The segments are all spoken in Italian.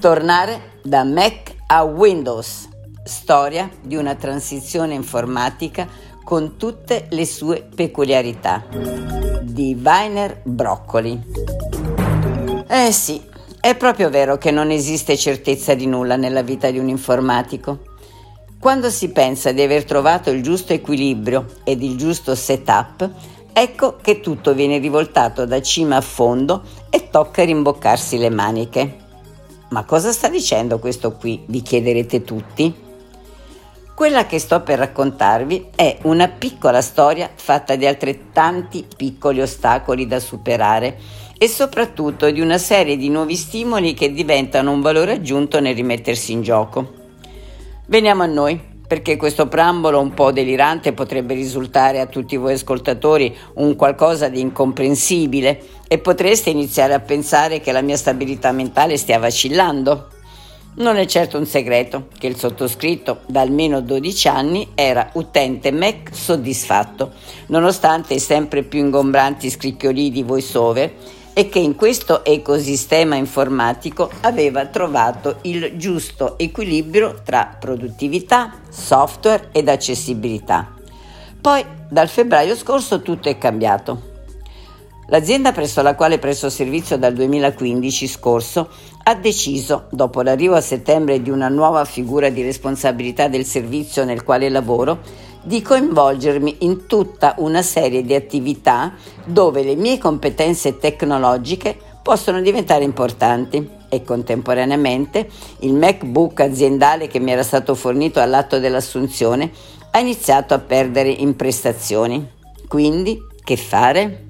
Tornare da Mac a Windows. Storia di una transizione informatica con tutte le sue peculiarità. Di Weiner Broccoli. Eh sì, è proprio vero che non esiste certezza di nulla nella vita di un informatico. Quando si pensa di aver trovato il giusto equilibrio ed il giusto setup, ecco che tutto viene rivoltato da cima a fondo e tocca rimboccarsi le maniche. Ma cosa sta dicendo questo qui? Vi chiederete tutti. Quella che sto per raccontarvi è una piccola storia fatta di altrettanti piccoli ostacoli da superare e soprattutto di una serie di nuovi stimoli che diventano un valore aggiunto nel rimettersi in gioco. Veniamo a noi perché questo preambolo un po' delirante potrebbe risultare a tutti voi ascoltatori un qualcosa di incomprensibile e potreste iniziare a pensare che la mia stabilità mentale stia vacillando. Non è certo un segreto che il sottoscritto da almeno 12 anni era utente Mac soddisfatto, nonostante i sempre più ingombranti scricchioli di voiceover e che in questo ecosistema informatico aveva trovato il giusto equilibrio tra produttività, software ed accessibilità. Poi dal febbraio scorso tutto è cambiato. L'azienda presso la quale presto servizio dal 2015 scorso ha deciso, dopo l'arrivo a settembre di una nuova figura di responsabilità del servizio nel quale lavoro, di coinvolgermi in tutta una serie di attività dove le mie competenze tecnologiche possono diventare importanti e contemporaneamente il MacBook aziendale che mi era stato fornito all'atto dell'assunzione ha iniziato a perdere in prestazioni. Quindi, che fare?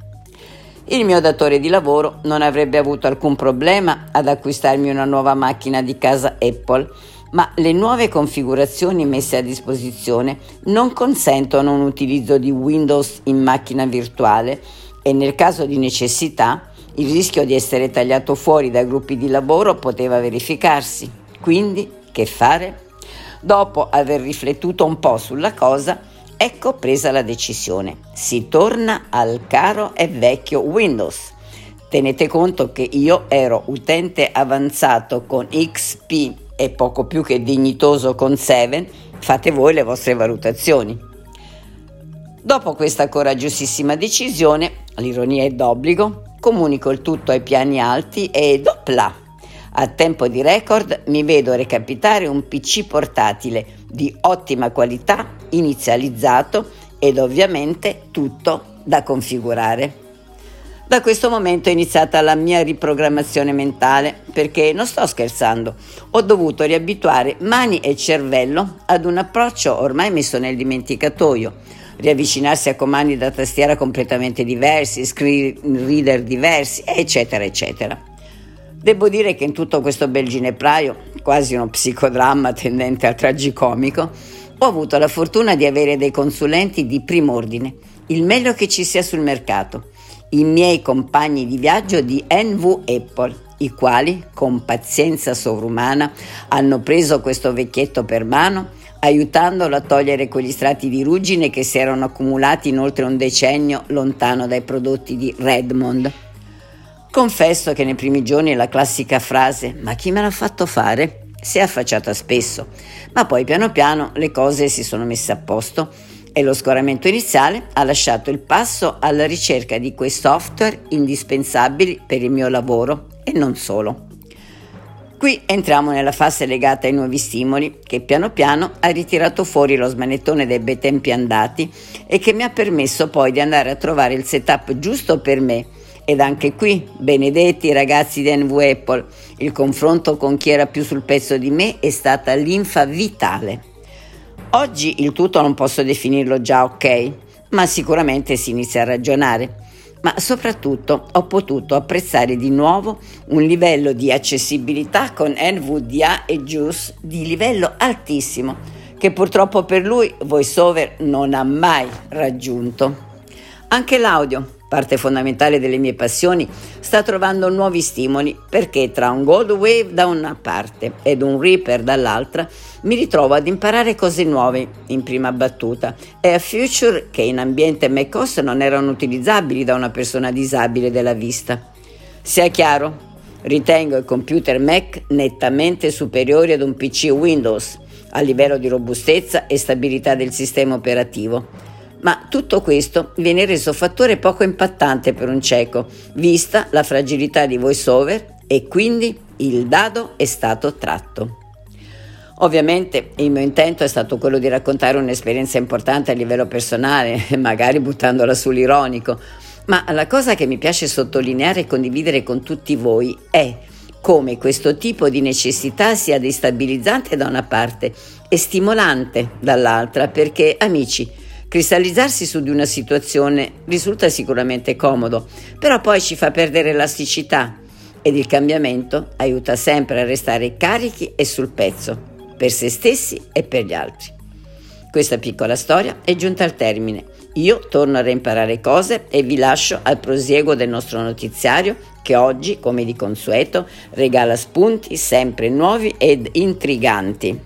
Il mio datore di lavoro non avrebbe avuto alcun problema ad acquistarmi una nuova macchina di casa Apple ma le nuove configurazioni messe a disposizione non consentono un utilizzo di Windows in macchina virtuale e nel caso di necessità il rischio di essere tagliato fuori dai gruppi di lavoro poteva verificarsi. Quindi, che fare? Dopo aver riflettuto un po' sulla cosa, ecco presa la decisione. Si torna al caro e vecchio Windows. Tenete conto che io ero utente avanzato con XP e poco più che dignitoso con Seven, fate voi le vostre valutazioni. Dopo questa coraggiosissima decisione, l'ironia è d'obbligo, comunico il tutto ai piani alti e dopla. A tempo di record mi vedo recapitare un PC portatile di ottima qualità, inizializzato ed ovviamente tutto da configurare. Da questo momento è iniziata la mia riprogrammazione mentale, perché non sto scherzando, ho dovuto riabituare mani e cervello ad un approccio ormai messo nel dimenticatoio, riavvicinarsi a comandi da tastiera completamente diversi, screen reader diversi, eccetera, eccetera. Devo dire che in tutto questo bel ginepraio, quasi uno psicodramma tendente al tragicomico, ho avuto la fortuna di avere dei consulenti di primo ordine, il meglio che ci sia sul mercato i miei compagni di viaggio di NV Apple, i quali, con pazienza sovrumana, hanno preso questo vecchietto per mano, aiutandolo a togliere quegli strati di ruggine che si erano accumulati in oltre un decennio lontano dai prodotti di Redmond. Confesso che nei primi giorni la classica frase ma chi me l'ha fatto fare si è affacciata spesso, ma poi piano piano le cose si sono messe a posto e lo scoramento iniziale ha lasciato il passo alla ricerca di quei software indispensabili per il mio lavoro e non solo. Qui entriamo nella fase legata ai nuovi stimoli che piano piano ha ritirato fuori lo smanettone dei bei tempi andati e che mi ha permesso poi di andare a trovare il setup giusto per me. Ed anche qui, benedetti ragazzi di NV Apple, il confronto con chi era più sul pezzo di me è stata linfa vitale. Oggi il tutto non posso definirlo già ok, ma sicuramente si inizia a ragionare. Ma soprattutto ho potuto apprezzare di nuovo un livello di accessibilità con NVDA e JUICE di livello altissimo, che purtroppo per lui VoiceOver non ha mai raggiunto. Anche l'audio, parte fondamentale delle mie passioni, sta trovando nuovi stimoli perché tra un Gold Wave da una parte ed un Reaper dall'altra mi ritrovo ad imparare cose nuove in prima battuta e a feature che in ambiente macOS non erano utilizzabili da una persona disabile della vista. Sia chiaro, Ritengo il computer Mac nettamente superiore ad un PC Windows a livello di robustezza e stabilità del sistema operativo. Ma tutto questo viene reso fattore poco impattante per un cieco, vista la fragilità di VoiceOver e quindi il dado è stato tratto. Ovviamente il mio intento è stato quello di raccontare un'esperienza importante a livello personale, magari buttandola sull'ironico, ma la cosa che mi piace sottolineare e condividere con tutti voi è come questo tipo di necessità sia destabilizzante da una parte e stimolante dall'altra, perché amici, cristallizzarsi su di una situazione risulta sicuramente comodo, però poi ci fa perdere elasticità ed il cambiamento aiuta sempre a restare carichi e sul pezzo per se stessi e per gli altri. Questa piccola storia è giunta al termine. Io torno a reimparare cose e vi lascio al prosieguo del nostro notiziario che oggi, come di consueto, regala spunti sempre nuovi ed intriganti.